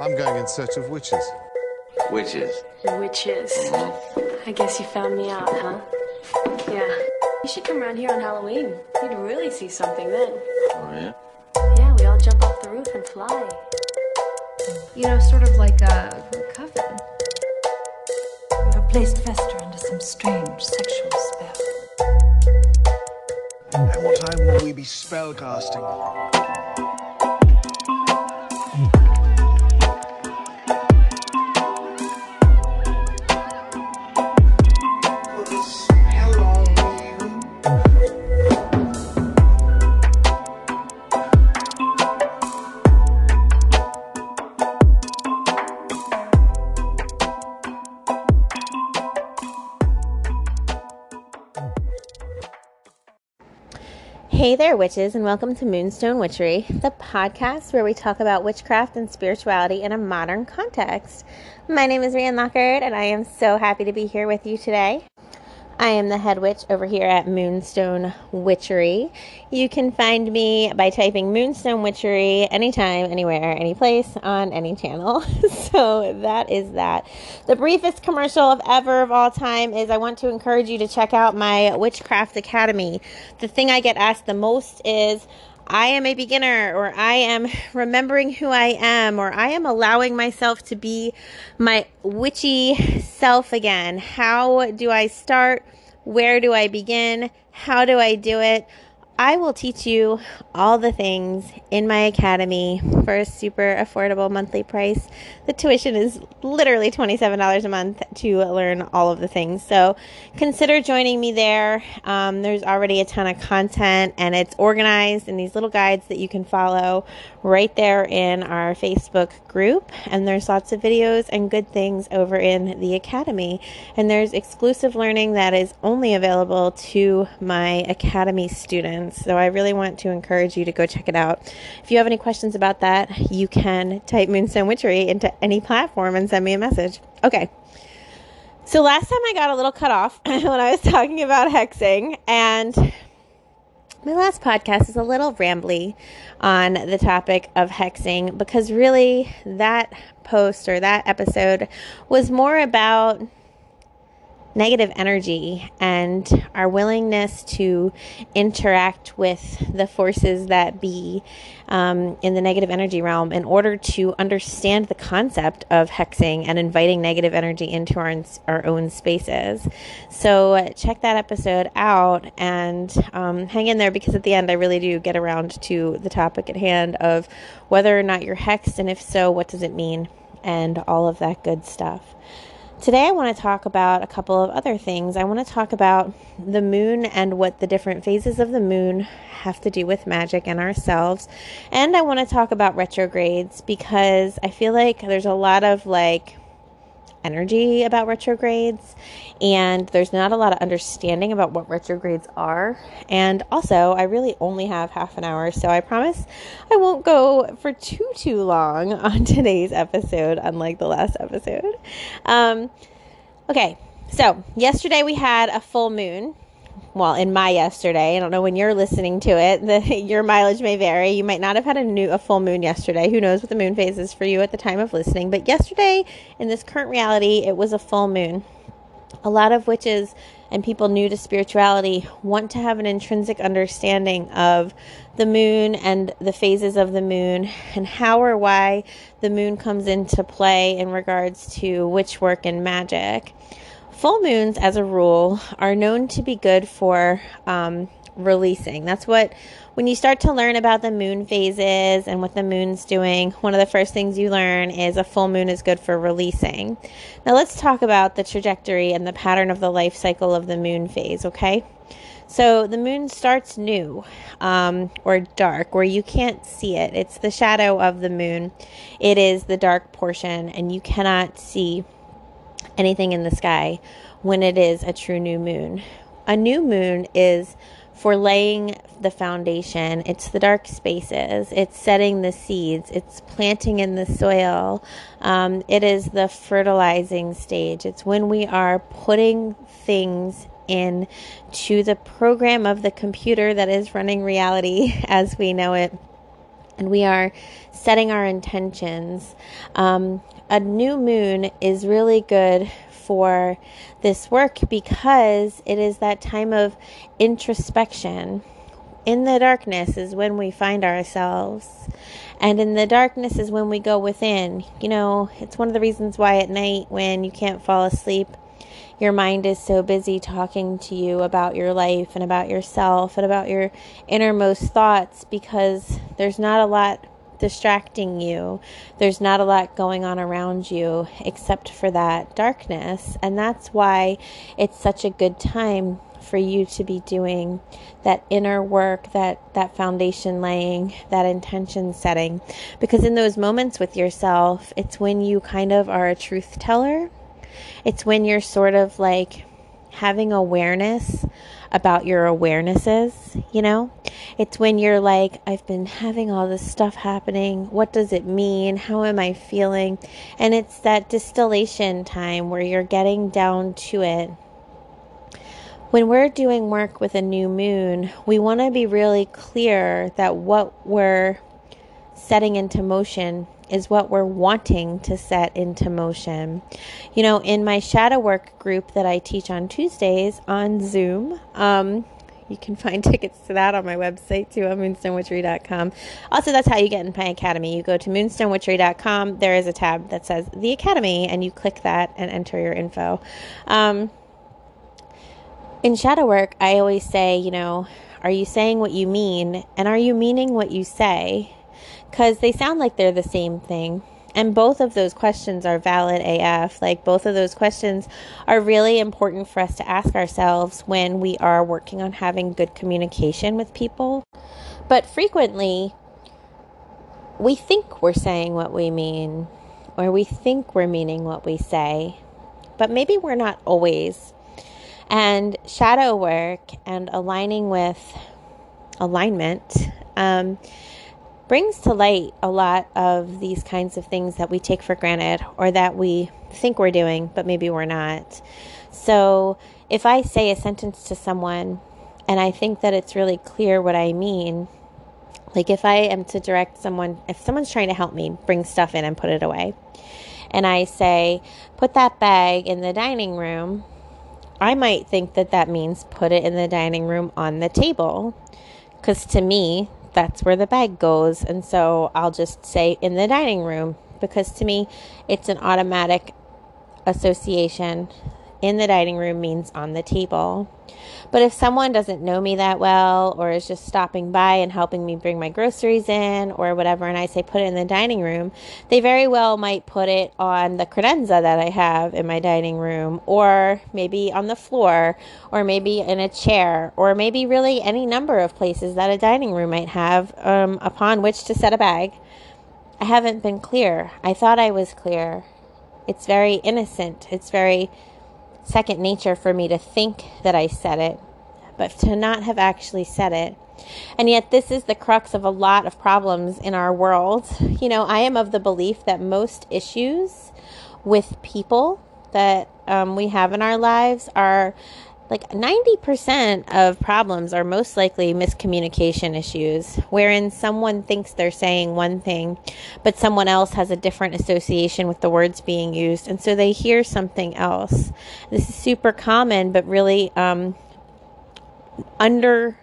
I'm going in search of witches. Witches. Witches. I guess you found me out, huh? Yeah. You should come around here on Halloween. You'd really see something then. Oh, yeah? Yeah, we all jump off the roof and fly. You know, sort of like a coven. You have placed Fester under some strange sexual spell. And what time will we be spellcasting? Hey there, witches, and welcome to Moonstone Witchery, the podcast where we talk about witchcraft and spirituality in a modern context. My name is Rian Lockard, and I am so happy to be here with you today. I am the head witch over here at Moonstone Witchery. You can find me by typing Moonstone Witchery anytime, anywhere, any place on any channel. so that is that. The briefest commercial of ever of all time is I want to encourage you to check out my Witchcraft Academy. The thing I get asked the most is I am a beginner, or I am remembering who I am, or I am allowing myself to be my witchy self again. How do I start? Where do I begin? How do I do it? I will teach you all the things in my academy for a super affordable monthly price. The tuition is literally $27 a month to learn all of the things. So consider joining me there. Um, there's already a ton of content and it's organized in these little guides that you can follow right there in our Facebook group. And there's lots of videos and good things over in the academy. And there's exclusive learning that is only available to my academy students. So I really want to encourage you to go check it out. If you have any questions about that, you can type Moonstone Witchery into any platform and send me a message. Okay. So last time I got a little cut off when I was talking about hexing, and my last podcast is a little rambly on the topic of hexing because really that post or that episode was more about negative energy and our willingness to interact with the forces that be um, in the negative energy realm in order to understand the concept of hexing and inviting negative energy into our, our own spaces. So, check that episode out and um, hang in there because at the end, I really do get around to the topic at hand of whether or not you're hexed, and if so, what does it mean, and all of that good stuff. Today, I want to talk about a couple of other things. I want to talk about the moon and what the different phases of the moon have to do with magic and ourselves. And I want to talk about retrogrades because I feel like there's a lot of like energy about retrogrades and there's not a lot of understanding about what retrogrades are. And also, I really only have half an hour, so I promise I won't go for too too long on today's episode unlike the last episode. Um okay. So, yesterday we had a full moon well, in my yesterday, I don't know when you're listening to it. The, your mileage may vary. You might not have had a new a full moon yesterday. Who knows what the moon phase is for you at the time of listening? But yesterday, in this current reality, it was a full moon. A lot of witches and people new to spirituality want to have an intrinsic understanding of the moon and the phases of the moon and how or why the moon comes into play in regards to witch work and magic. Full moons, as a rule, are known to be good for um, releasing. That's what, when you start to learn about the moon phases and what the moon's doing, one of the first things you learn is a full moon is good for releasing. Now, let's talk about the trajectory and the pattern of the life cycle of the moon phase, okay? So the moon starts new um, or dark, where you can't see it. It's the shadow of the moon. It is the dark portion, and you cannot see anything in the sky when it is a true new moon. A new moon is for laying the foundation. It's the dark spaces. It's setting the seeds. It's planting in the soil. Um, it is the fertilizing stage. It's when we are putting things in to the program of the computer that is running reality as we know it and we are setting our intentions. Um, a new moon is really good for this work because it is that time of introspection. In the darkness is when we find ourselves. And in the darkness is when we go within. You know, it's one of the reasons why at night when you can't fall asleep, your mind is so busy talking to you about your life and about yourself and about your innermost thoughts because there's not a lot distracting you. There's not a lot going on around you except for that darkness. And that's why it's such a good time for you to be doing that inner work, that that foundation laying, that intention setting. Because in those moments with yourself, it's when you kind of are a truth teller. It's when you're sort of like having awareness about your awarenesses, you know? It's when you're like, I've been having all this stuff happening. What does it mean? How am I feeling? And it's that distillation time where you're getting down to it. When we're doing work with a new moon, we want to be really clear that what we're setting into motion is what we're wanting to set into motion. You know, in my shadow work group that I teach on Tuesdays on Zoom, um, you can find tickets to that on my website too at moonstonewitchery.com. Also, that's how you get in my academy. You go to moonstonewitchery.com. There is a tab that says the academy, and you click that and enter your info. Um, in shadow work, I always say, you know, are you saying what you mean? And are you meaning what you say? Because they sound like they're the same thing. And both of those questions are valid AF. Like, both of those questions are really important for us to ask ourselves when we are working on having good communication with people. But frequently, we think we're saying what we mean, or we think we're meaning what we say, but maybe we're not always. And shadow work and aligning with alignment. Um, brings to light a lot of these kinds of things that we take for granted or that we think we're doing, but maybe we're not. So if I say a sentence to someone and I think that it's really clear what I mean, like if I am to direct someone, if someone's trying to help me bring stuff in and put it away, and I say, put that bag in the dining room, I might think that that means put it in the dining room on the table. Because to me, that's where the bag goes. And so I'll just say in the dining room because to me, it's an automatic association. In the dining room means on the table. But if someone doesn't know me that well or is just stopping by and helping me bring my groceries in or whatever, and I say put it in the dining room, they very well might put it on the credenza that I have in my dining room or maybe on the floor or maybe in a chair or maybe really any number of places that a dining room might have um, upon which to set a bag. I haven't been clear. I thought I was clear. It's very innocent. It's very second nature for me to think that I said it, but to not have actually said it. And yet, this is the crux of a lot of problems in our world. You know, I am of the belief that most issues with people that um, we have in our lives are like 90% of problems are most likely miscommunication issues, wherein someone thinks they're saying one thing, but someone else has a different association with the words being used, and so they hear something else. This is super common, but really um, under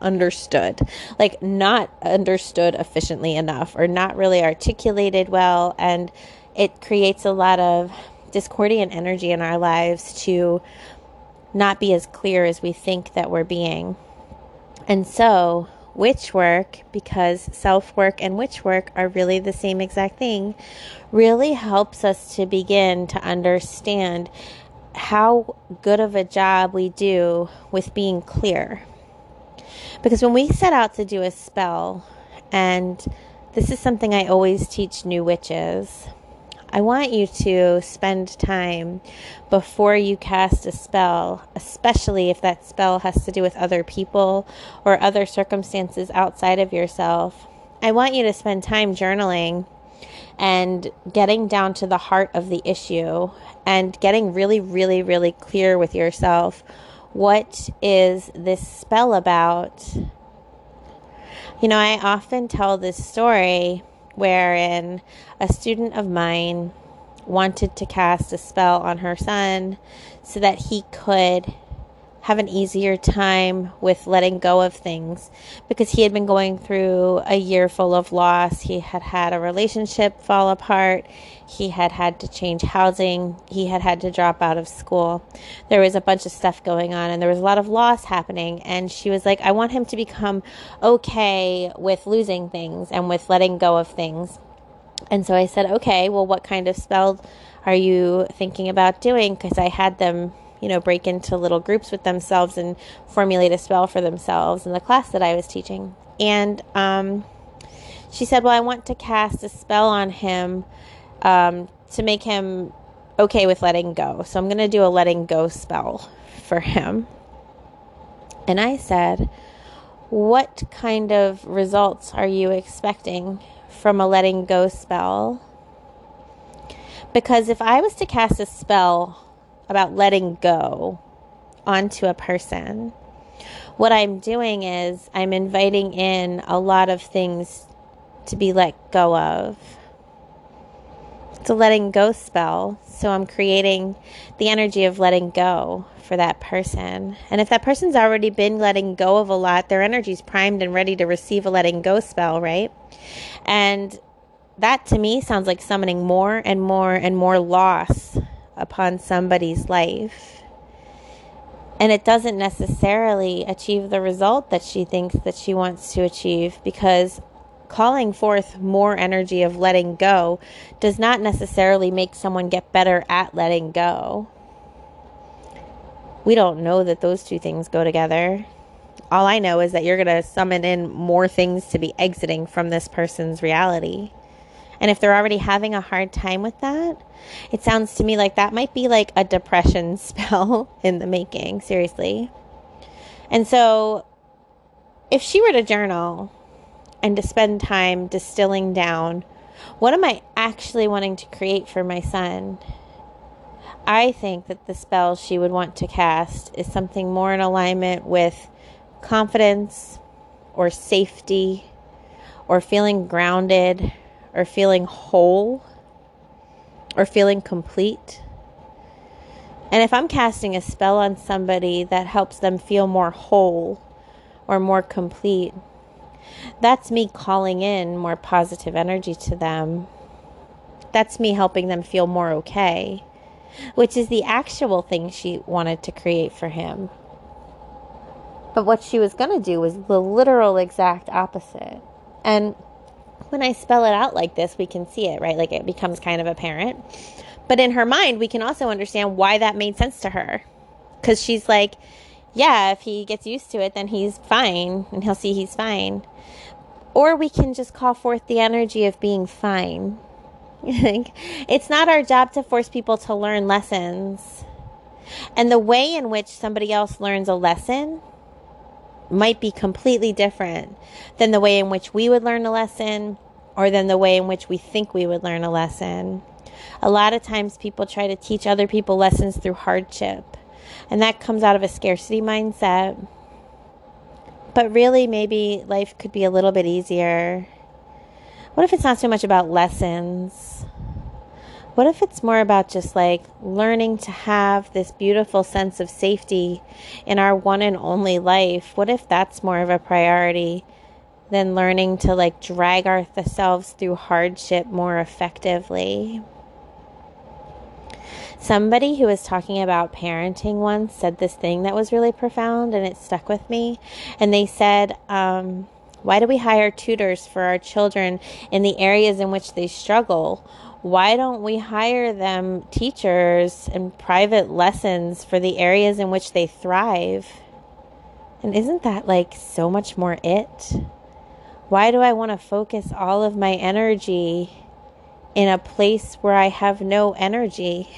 understood like not understood efficiently enough or not really articulated well and it creates a lot of discordian energy in our lives to not be as clear as we think that we're being. And so, witch work, because self work and witch work are really the same exact thing, really helps us to begin to understand how good of a job we do with being clear. Because when we set out to do a spell, and this is something I always teach new witches I want you to spend time before you cast a spell, especially if that spell has to do with other people or other circumstances outside of yourself. I want you to spend time journaling and getting down to the heart of the issue and getting really, really, really clear with yourself. What is this spell about? You know, I often tell this story wherein a student of mine wanted to cast a spell on her son so that he could have an easier time with letting go of things because he had been going through a year full of loss. He had had a relationship fall apart. He had had to change housing. He had had to drop out of school. There was a bunch of stuff going on and there was a lot of loss happening. And she was like, I want him to become okay with losing things and with letting go of things. And so I said, okay, well, what kind of spell are you thinking about doing? Because I had them you know, break into little groups with themselves and formulate a spell for themselves in the class that I was teaching. And um, she said, Well, I want to cast a spell on him um, to make him okay with letting go. So I'm going to do a letting go spell for him. And I said, What kind of results are you expecting from a letting go spell? Because if I was to cast a spell about letting go onto a person, what I'm doing is I'm inviting in a lot of things to be let go of. It's a letting go spell. So I'm creating the energy of letting go for that person. And if that person's already been letting go of a lot, their energy's primed and ready to receive a letting go spell, right? And that to me sounds like summoning more and more and more loss upon somebody's life. And it doesn't necessarily achieve the result that she thinks that she wants to achieve because calling forth more energy of letting go does not necessarily make someone get better at letting go. We don't know that those two things go together. All I know is that you're going to summon in more things to be exiting from this person's reality. And if they're already having a hard time with that, it sounds to me like that might be like a depression spell in the making, seriously. And so, if she were to journal and to spend time distilling down, what am I actually wanting to create for my son? I think that the spell she would want to cast is something more in alignment with confidence or safety or feeling grounded or feeling whole or feeling complete. And if I'm casting a spell on somebody that helps them feel more whole or more complete, that's me calling in more positive energy to them. That's me helping them feel more okay, which is the actual thing she wanted to create for him. But what she was going to do was the literal exact opposite. And when I spell it out like this, we can see it, right? Like it becomes kind of apparent. But in her mind, we can also understand why that made sense to her. Because she's like, yeah, if he gets used to it, then he's fine and he'll see he's fine. Or we can just call forth the energy of being fine. it's not our job to force people to learn lessons. And the way in which somebody else learns a lesson might be completely different than the way in which we would learn a lesson or than the way in which we think we would learn a lesson. A lot of times people try to teach other people lessons through hardship, and that comes out of a scarcity mindset. But really, maybe life could be a little bit easier. What if it's not so much about lessons? What if it's more about just like learning to have this beautiful sense of safety in our one and only life? What if that's more of a priority than learning to like drag ourselves through hardship more effectively? Somebody who was talking about parenting once said this thing that was really profound and it stuck with me. And they said, um, Why do we hire tutors for our children in the areas in which they struggle? Why don't we hire them teachers and private lessons for the areas in which they thrive? And isn't that like so much more it? Why do I want to focus all of my energy in a place where I have no energy?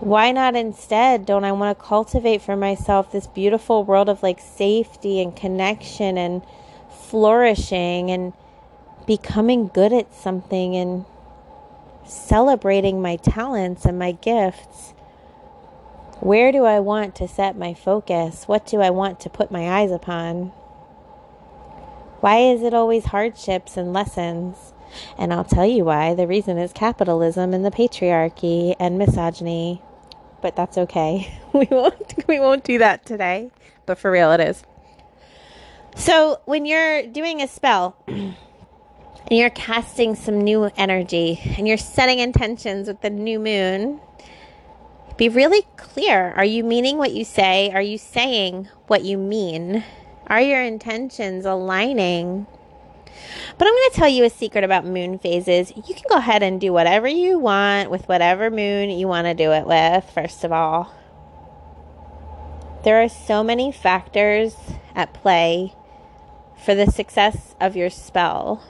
Why not instead don't I want to cultivate for myself this beautiful world of like safety and connection and flourishing and becoming good at something and celebrating my talents and my gifts. Where do I want to set my focus? What do I want to put my eyes upon? Why is it always hardships and lessons? And I'll tell you why. The reason is capitalism and the patriarchy and misogyny. But that's okay. We won't we won't do that today. But for real it is. So, when you're doing a spell and you're casting some new energy and you're setting intentions with the new moon, be really clear. Are you meaning what you say? Are you saying what you mean? Are your intentions aligning? But I'm going to tell you a secret about moon phases. You can go ahead and do whatever you want with whatever moon you want to do it with, first of all. There are so many factors at play for the success of your spell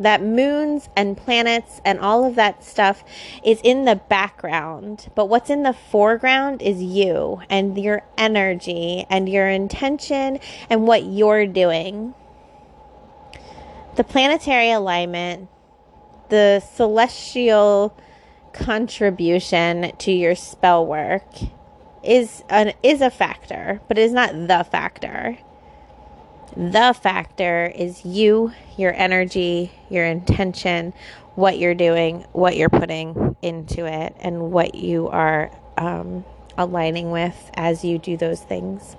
that moons and planets and all of that stuff is in the background. But what's in the foreground is you and your energy and your intention and what you're doing. The planetary alignment, the celestial contribution to your spell work is an is a factor, but it is not the factor. The factor is you, your energy, your intention, what you're doing, what you're putting into it, and what you are um, aligning with as you do those things.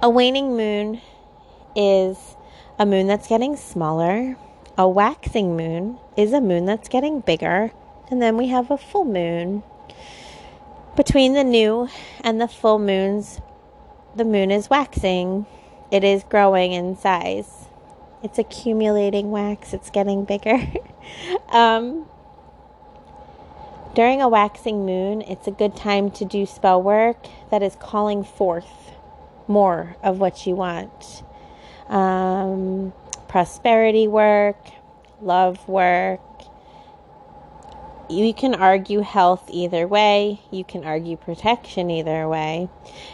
A waning moon is a moon that's getting smaller. A waxing moon is a moon that's getting bigger. And then we have a full moon. Between the new and the full moons, the moon is waxing it is growing in size. It's accumulating wax, it's getting bigger. um, during a waxing moon, it's a good time to do spell work that is calling forth more of what you want. Um, prosperity work, love work, you can argue health either way. You can argue protection either way.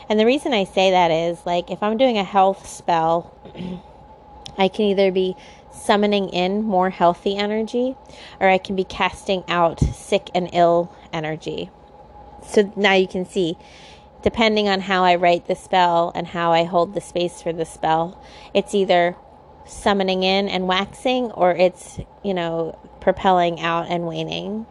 And the reason I say that is like if I'm doing a health spell, I can either be summoning in more healthy energy or I can be casting out sick and ill energy. So now you can see, depending on how I write the spell and how I hold the space for the spell, it's either summoning in and waxing or it's, you know, propelling out and waning.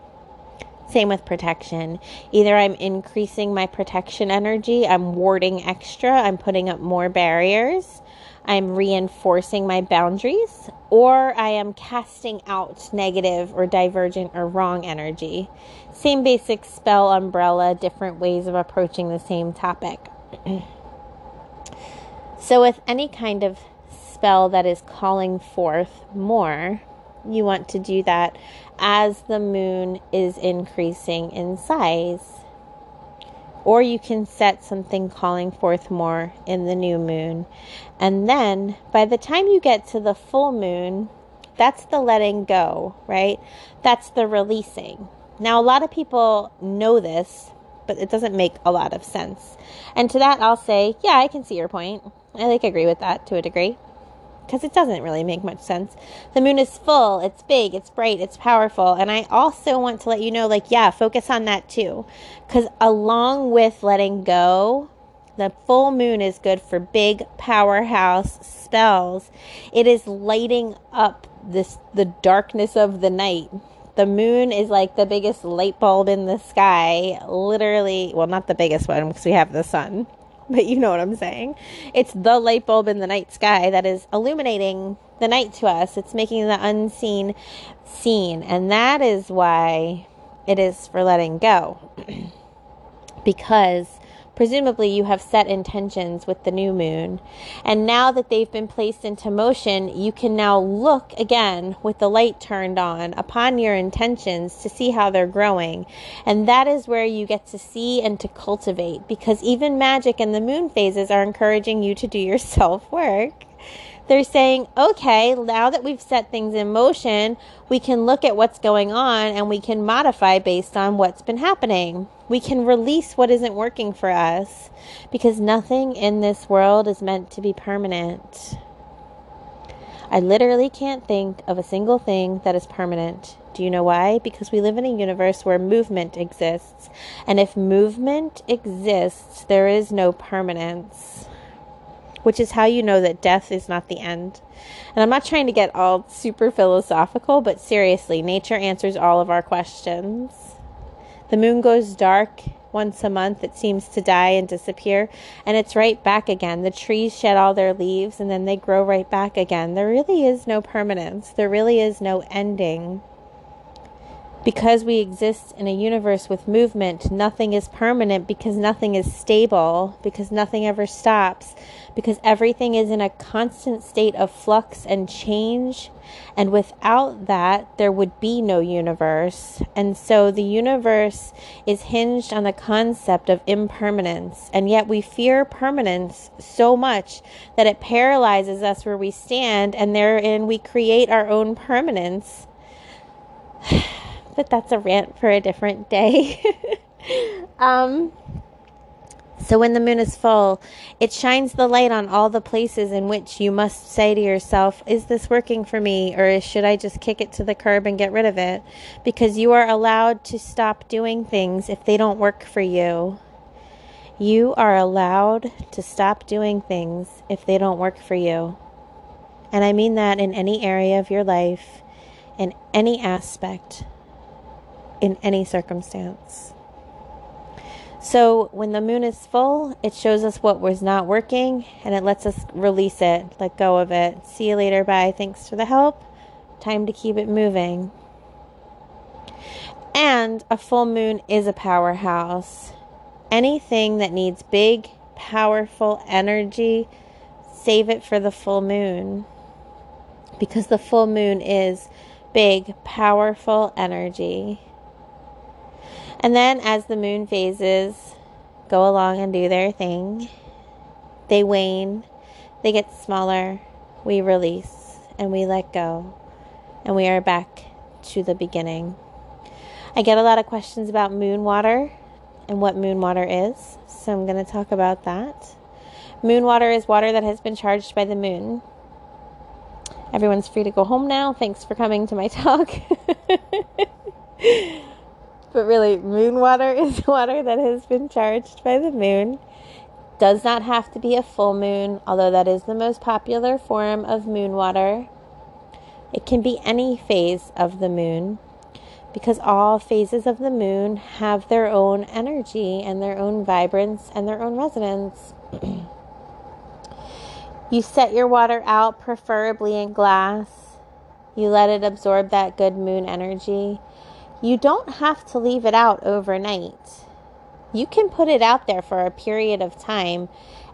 Same with protection. Either I'm increasing my protection energy, I'm warding extra, I'm putting up more barriers, I'm reinforcing my boundaries, or I am casting out negative or divergent or wrong energy. Same basic spell umbrella, different ways of approaching the same topic. so, with any kind of spell that is calling forth more, you want to do that as the moon is increasing in size. Or you can set something calling forth more in the new moon. And then by the time you get to the full moon, that's the letting go, right? That's the releasing. Now, a lot of people know this, but it doesn't make a lot of sense. And to that, I'll say, yeah, I can see your point. I like agree with that to a degree because it doesn't really make much sense. The moon is full, it's big, it's bright, it's powerful. And I also want to let you know like, yeah, focus on that too. Because along with letting go, the full moon is good for big powerhouse spells. It is lighting up this the darkness of the night. The moon is like the biggest light bulb in the sky, literally, well not the biggest one because we have the sun but you know what I'm saying. It's the light bulb in the night sky that is illuminating the night to us. It's making the unseen seen. And that is why it is for letting go. because Presumably, you have set intentions with the new moon. And now that they've been placed into motion, you can now look again with the light turned on upon your intentions to see how they're growing. And that is where you get to see and to cultivate because even magic and the moon phases are encouraging you to do your self work. They're saying, okay, now that we've set things in motion, we can look at what's going on and we can modify based on what's been happening. We can release what isn't working for us because nothing in this world is meant to be permanent. I literally can't think of a single thing that is permanent. Do you know why? Because we live in a universe where movement exists. And if movement exists, there is no permanence. which is how you know that death is not the end. And I'm not trying to get all super philosophical, but seriously, nature answers all of our questions. The moon goes dark once a month, it seems to die and disappear, and it's right back again. The trees shed all their leaves and then they grow right back again. There really is no permanence, there really is no ending. Because we exist in a universe with movement, nothing is permanent because nothing is stable, because nothing ever stops, because everything is in a constant state of flux and change. And without that, there would be no universe. And so the universe is hinged on the concept of impermanence. And yet we fear permanence so much that it paralyzes us where we stand, and therein we create our own permanence. but that's a rant for a different day. um, so when the moon is full, it shines the light on all the places in which you must say to yourself, Is this working for me? Or should I just kick it to the curb and get rid of it? Because you are allowed to stop doing things if they don't work for you. You are allowed to stop doing things if they don't work for you. And I mean that in any area of your life, in any aspect in any circumstance. So when the moon is full, it shows us what was not working and it lets us release it, let go of it. See you later, bye. Thanks for the help. Time to keep it moving. And a full moon is a powerhouse. Anything that needs big, powerful energy, save it for the full moon. Because the full moon is big, powerful energy. And then as the moon phases go along and do their thing, they wane, they get smaller, we release, and we let go, and we are back to the beginning. I get a lot of questions about moon water and what moon water is, so I'm going to talk about that. Moon water is water that has been charged by the moon. Everyone's free to go home now. Thanks for coming to my talk. But really, moon water is water that has been charged by the moon. Does not have to be a full moon, although that is the most popular form of moon water. It can be any phase of the moon because all phases of the moon have their own energy and their own vibrance and their own resonance. you set your water out, preferably in glass. You let it absorb that good moon energy. You don't have to leave it out overnight. You can put it out there for a period of time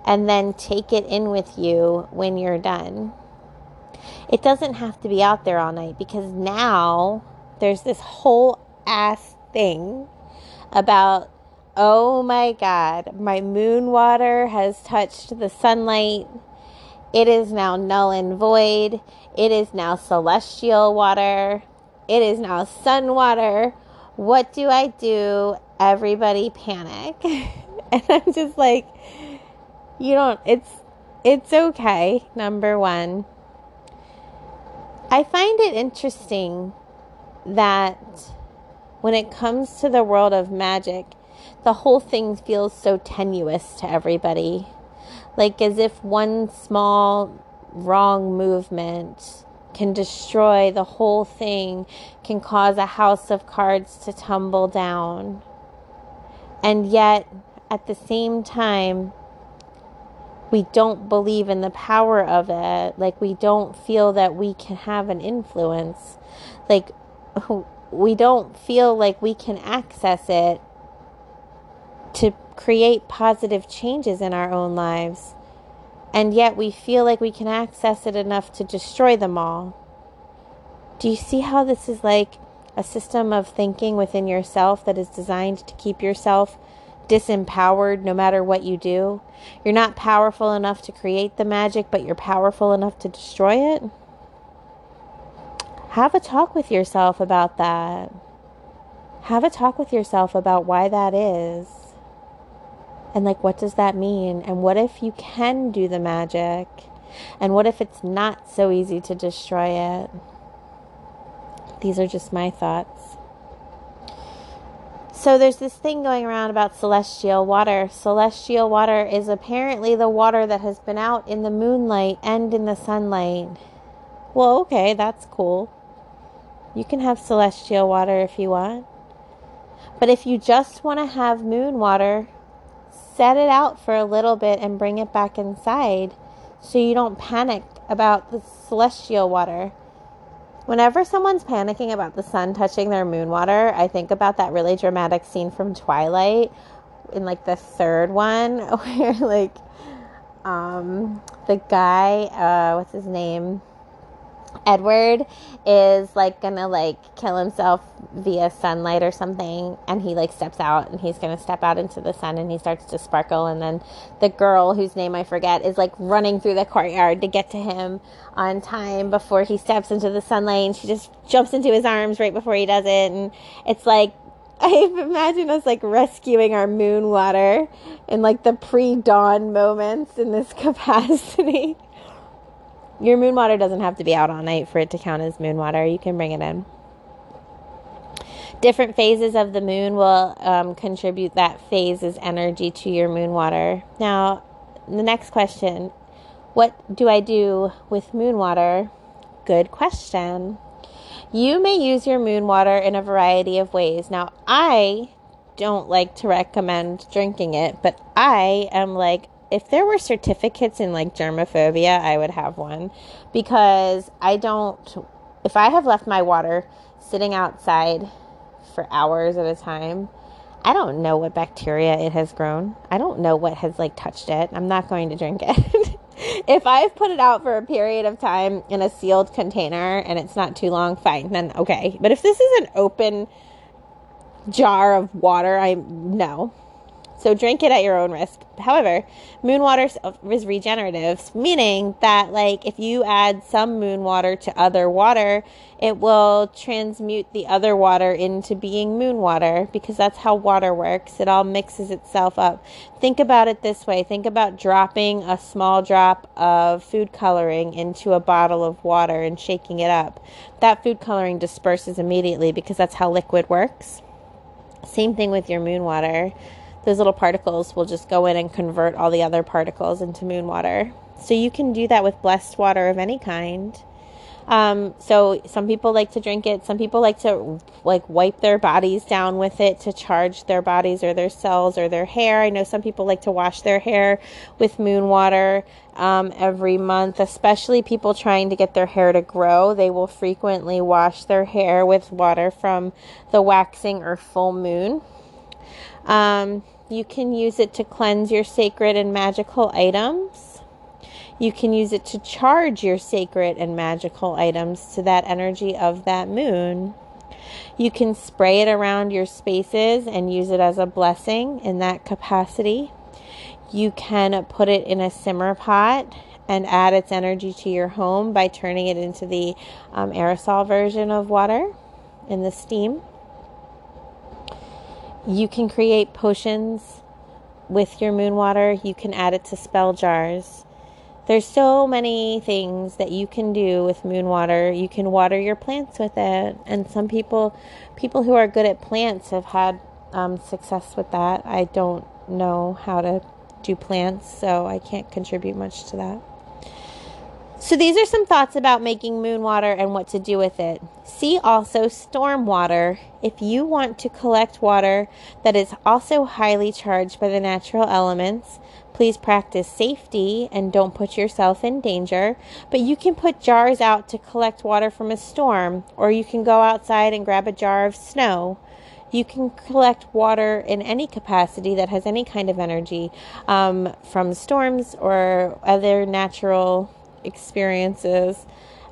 and then take it in with you when you're done. It doesn't have to be out there all night because now there's this whole ass thing about oh my god, my moon water has touched the sunlight. It is now null and void. It is now celestial water. It is now sun water. What do I do? Everybody panic. and I'm just like, you don't, it's, it's okay. Number one. I find it interesting that when it comes to the world of magic, the whole thing feels so tenuous to everybody. Like as if one small wrong movement can destroy the whole thing, can cause a house of cards to tumble down. And yet, at the same time, we don't believe in the power of it. Like, we don't feel that we can have an influence. Like, we don't feel like we can access it to create positive changes in our own lives and yet we feel like we can access it enough to destroy them all. Do you see how this is like a system of thinking within yourself that is designed to keep yourself disempowered no matter what you do? You're not powerful enough to create the magic, but you're powerful enough to destroy it? Have a talk with yourself about that. Have a talk with yourself about why that is. And like, what does that mean? And what if you can do the magic? And what if it's not so easy to destroy it? These are just my thoughts. So there's this thing going around about celestial water. Celestial water is apparently the water that has been out in the moonlight and in the sunlight. Well, okay, that's cool. You can have celestial water if you want. But if you just want to have moon water, set it out for a little bit and bring it back inside so you don't panic about the celestial water. Whenever someone's panicking about the sun touching their moon water, I think about that really dramatic scene from Twilight in like the third one where like um the guy uh what's his name Edward is like gonna like kill himself via sunlight or something, and he like steps out and he's gonna step out into the sun and he starts to sparkle, and then the girl whose name I forget is like running through the courtyard to get to him on time before he steps into the sunlight, and she just jumps into his arms right before he does it, and it's like I imagine us like rescuing our moon water in like the pre dawn moments in this capacity. Your moon water doesn't have to be out all night for it to count as moon water. You can bring it in. Different phases of the moon will um, contribute that phase's energy to your moon water. Now, the next question What do I do with moon water? Good question. You may use your moon water in a variety of ways. Now, I don't like to recommend drinking it, but I am like, if there were certificates in like germophobia, I would have one because I don't, if I have left my water sitting outside for hours at a time, I don't know what bacteria it has grown. I don't know what has like touched it. I'm not going to drink it. if I've put it out for a period of time in a sealed container and it's not too long, fine, then okay. But if this is an open jar of water, I no. So drink it at your own risk. However, moon water is regenerative, meaning that like if you add some moon water to other water, it will transmute the other water into being moon water because that's how water works. It all mixes itself up. Think about it this way. Think about dropping a small drop of food coloring into a bottle of water and shaking it up. That food coloring disperses immediately because that's how liquid works. Same thing with your moon water those little particles will just go in and convert all the other particles into moon water. So you can do that with blessed water of any kind. Um, so some people like to drink it. Some people like to like wipe their bodies down with it to charge their bodies or their cells or their hair. I know some people like to wash their hair with moon water um, every month, especially people trying to get their hair to grow. They will frequently wash their hair with water from the waxing or full moon. Um, you can use it to cleanse your sacred and magical items. You can use it to charge your sacred and magical items to that energy of that moon. You can spray it around your spaces and use it as a blessing in that capacity. You can put it in a simmer pot and add its energy to your home by turning it into the um, aerosol version of water in the steam. You can create potions with your moon water. You can add it to spell jars. There's so many things that you can do with moon water. You can water your plants with it, and some people, people who are good at plants, have had um, success with that. I don't know how to do plants, so I can't contribute much to that. So these are some thoughts about making moon water and what to do with it. See also storm water. If you want to collect water that is also highly charged by the natural elements, please practice safety and don't put yourself in danger. But you can put jars out to collect water from a storm, or you can go outside and grab a jar of snow. You can collect water in any capacity that has any kind of energy um, from storms or other natural experiences.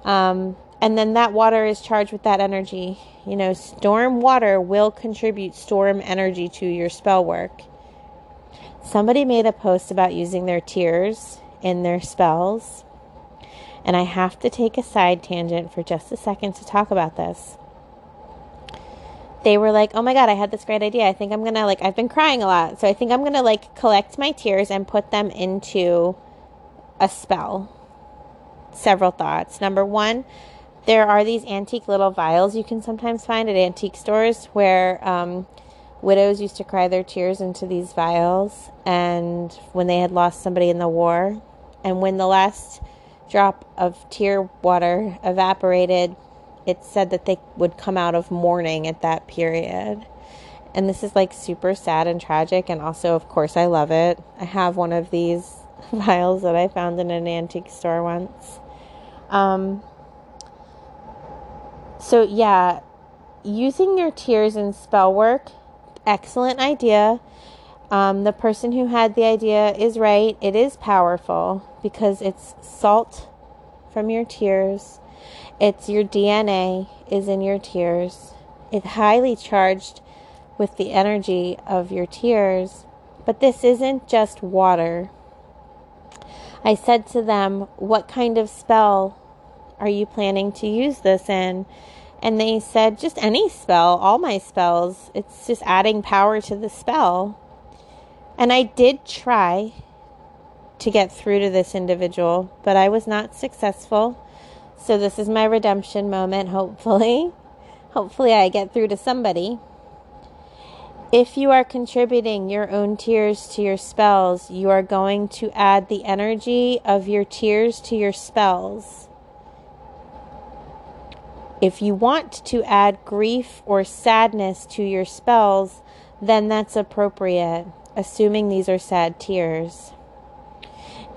Um, and then that water is charged with that energy. You know, storm water will contribute storm energy to your spell work. Somebody made a post about using their tears in their spells. And I have to take a side tangent for just a second to talk about this. They were like, "Oh my god, I had this great idea. I think I'm going to like I've been crying a lot. So I think I'm going to like collect my tears and put them into a spell." Several thoughts. Number one, there are these antique little vials you can sometimes find at antique stores where um, widows used to cry their tears into these vials and when they had lost somebody in the war. And when the last drop of tear water evaporated it said that they would come out of mourning at that period. And this is like super sad and tragic and also of course i love it. I have one of these vials that i found in an antique store once. Um, so yeah using your tears in spell work excellent idea. Um, the person who had the idea is right. It is powerful because it's salt from your tears. It's your dna is in your tears. It's highly charged with the energy of your tears. But this isn't just water. I said to them, What kind of spell are you planning to use this in? And they said, Just any spell, all my spells. It's just adding power to the spell. And I did try to get through to this individual, but I was not successful. So this is my redemption moment, hopefully. Hopefully, I get through to somebody. If you are contributing your own tears to your spells, you are going to add the energy of your tears to your spells. If you want to add grief or sadness to your spells, then that's appropriate, assuming these are sad tears.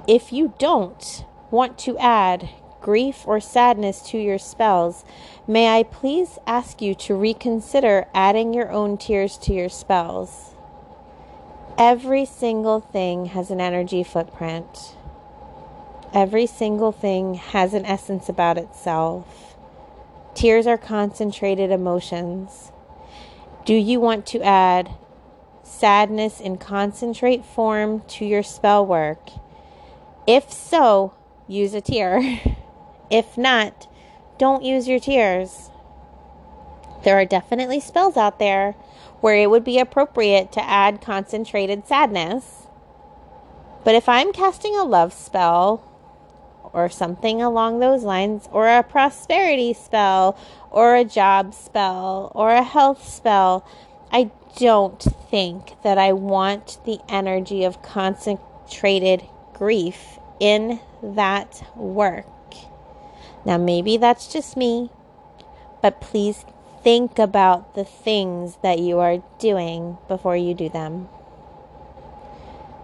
If you don't want to add grief or sadness to your spells, may I please ask you to reconsider adding your own tears to your spells? Every single thing has an energy footprint. Every single thing has an essence about itself. Tears are concentrated emotions. Do you want to add sadness in concentrate form to your spell work? If so, use a tear. If not, don't use your tears. There are definitely spells out there where it would be appropriate to add concentrated sadness. But if I'm casting a love spell or something along those lines, or a prosperity spell, or a job spell, or a health spell, I don't think that I want the energy of concentrated grief in that work. Now, maybe that's just me, but please think about the things that you are doing before you do them.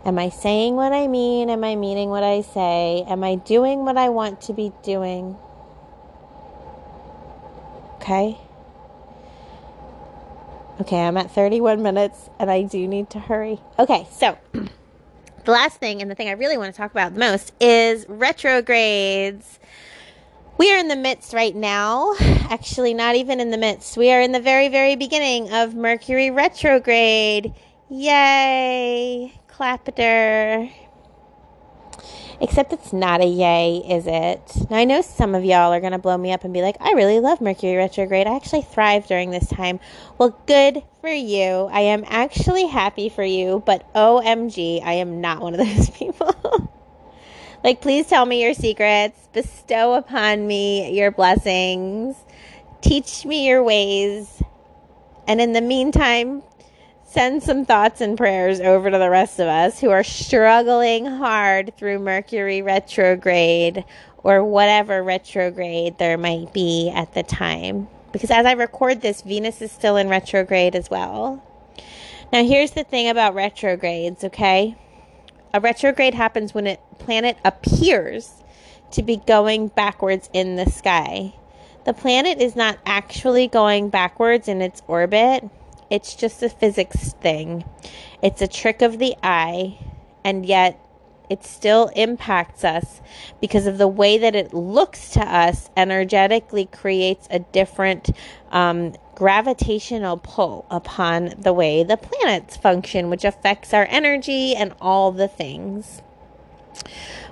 Am I saying what I mean? Am I meaning what I say? Am I doing what I want to be doing? Okay. Okay, I'm at 31 minutes and I do need to hurry. Okay, so the last thing and the thing I really want to talk about the most is retrogrades. We are in the midst right now, actually, not even in the midst. We are in the very, very beginning of Mercury retrograde. Yay! Clapper. Except it's not a yay, is it? Now, I know some of y'all are going to blow me up and be like, I really love Mercury retrograde. I actually thrive during this time. Well, good for you. I am actually happy for you, but OMG, I am not one of those people. Like, please tell me your secrets. Bestow upon me your blessings. Teach me your ways. And in the meantime, send some thoughts and prayers over to the rest of us who are struggling hard through Mercury retrograde or whatever retrograde there might be at the time. Because as I record this, Venus is still in retrograde as well. Now, here's the thing about retrogrades, okay? A retrograde happens when a planet appears to be going backwards in the sky. The planet is not actually going backwards in its orbit, it's just a physics thing. It's a trick of the eye, and yet it still impacts us because of the way that it looks to us energetically creates a different um, gravitational pull upon the way the planets function, which affects our energy and all the things.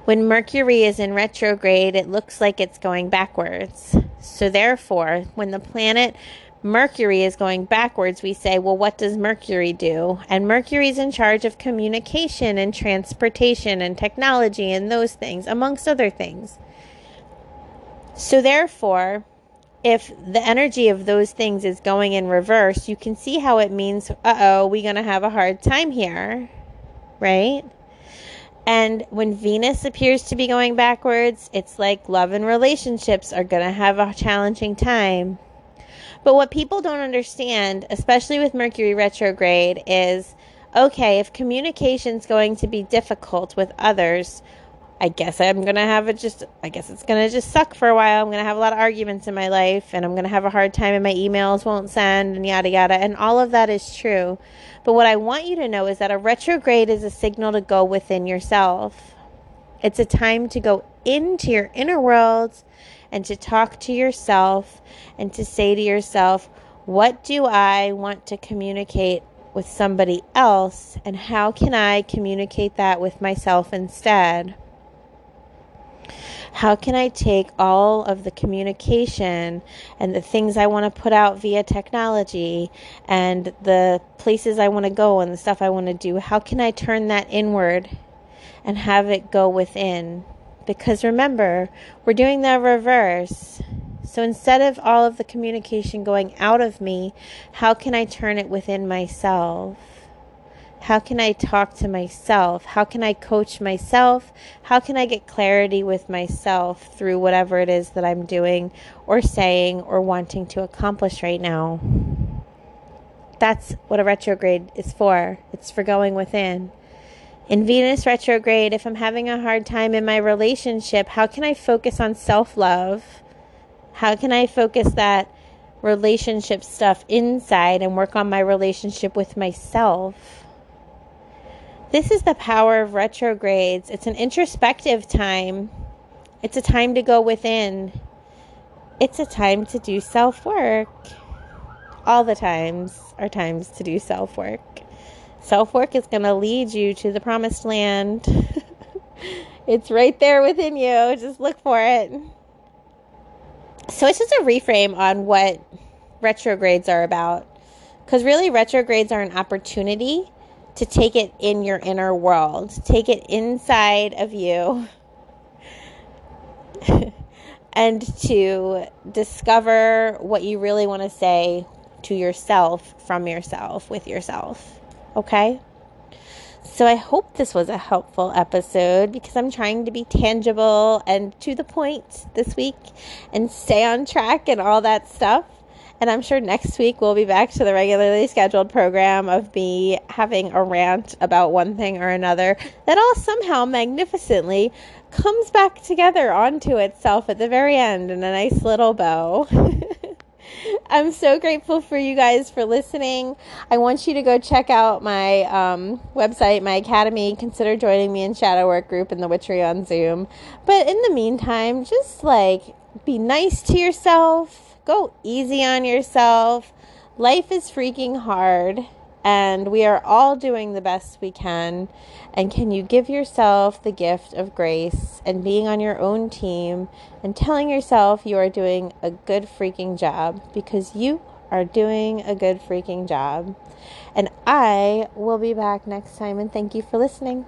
When Mercury is in retrograde, it looks like it's going backwards. So, therefore, when the planet Mercury is going backwards, we say, well, what does Mercury do? And Mercury is in charge of communication and transportation and technology and those things, amongst other things. So, therefore, if the energy of those things is going in reverse, you can see how it means, uh oh, we're going to have a hard time here, right? And when Venus appears to be going backwards, it's like love and relationships are going to have a challenging time. But what people don't understand, especially with Mercury retrograde, is okay, if communication's going to be difficult with others, I guess I'm going to have it just, I guess it's going to just suck for a while. I'm going to have a lot of arguments in my life and I'm going to have a hard time and my emails won't send and yada yada. And all of that is true. But what I want you to know is that a retrograde is a signal to go within yourself. It's a time to go into your inner world and to talk to yourself and to say to yourself, what do I want to communicate with somebody else and how can I communicate that with myself instead? How can I take all of the communication and the things I want to put out via technology and the places I want to go and the stuff I want to do? How can I turn that inward and have it go within? Because remember, we're doing the reverse. So instead of all of the communication going out of me, how can I turn it within myself? How can I talk to myself? How can I coach myself? How can I get clarity with myself through whatever it is that I'm doing or saying or wanting to accomplish right now? That's what a retrograde is for. It's for going within. In Venus retrograde, if I'm having a hard time in my relationship, how can I focus on self love? How can I focus that relationship stuff inside and work on my relationship with myself? This is the power of retrogrades. It's an introspective time. It's a time to go within. It's a time to do self work. All the times are times to do self work. Self work is going to lead you to the promised land. it's right there within you. Just look for it. So it's just a reframe on what retrogrades are about. Because really, retrogrades are an opportunity to take it in your inner world, take it inside of you, and to discover what you really want to say to yourself, from yourself, with yourself. Okay? So I hope this was a helpful episode because I'm trying to be tangible and to the point this week and stay on track and all that stuff. And I'm sure next week we'll be back to the regularly scheduled program of me having a rant about one thing or another that all somehow magnificently comes back together onto itself at the very end in a nice little bow. I'm so grateful for you guys for listening. I want you to go check out my um, website, my academy. Consider joining me in Shadow Work Group in the Witchery on Zoom. But in the meantime, just like be nice to yourself Go easy on yourself. Life is freaking hard, and we are all doing the best we can. And can you give yourself the gift of grace and being on your own team and telling yourself you are doing a good freaking job because you are doing a good freaking job. And I will be back next time, and thank you for listening.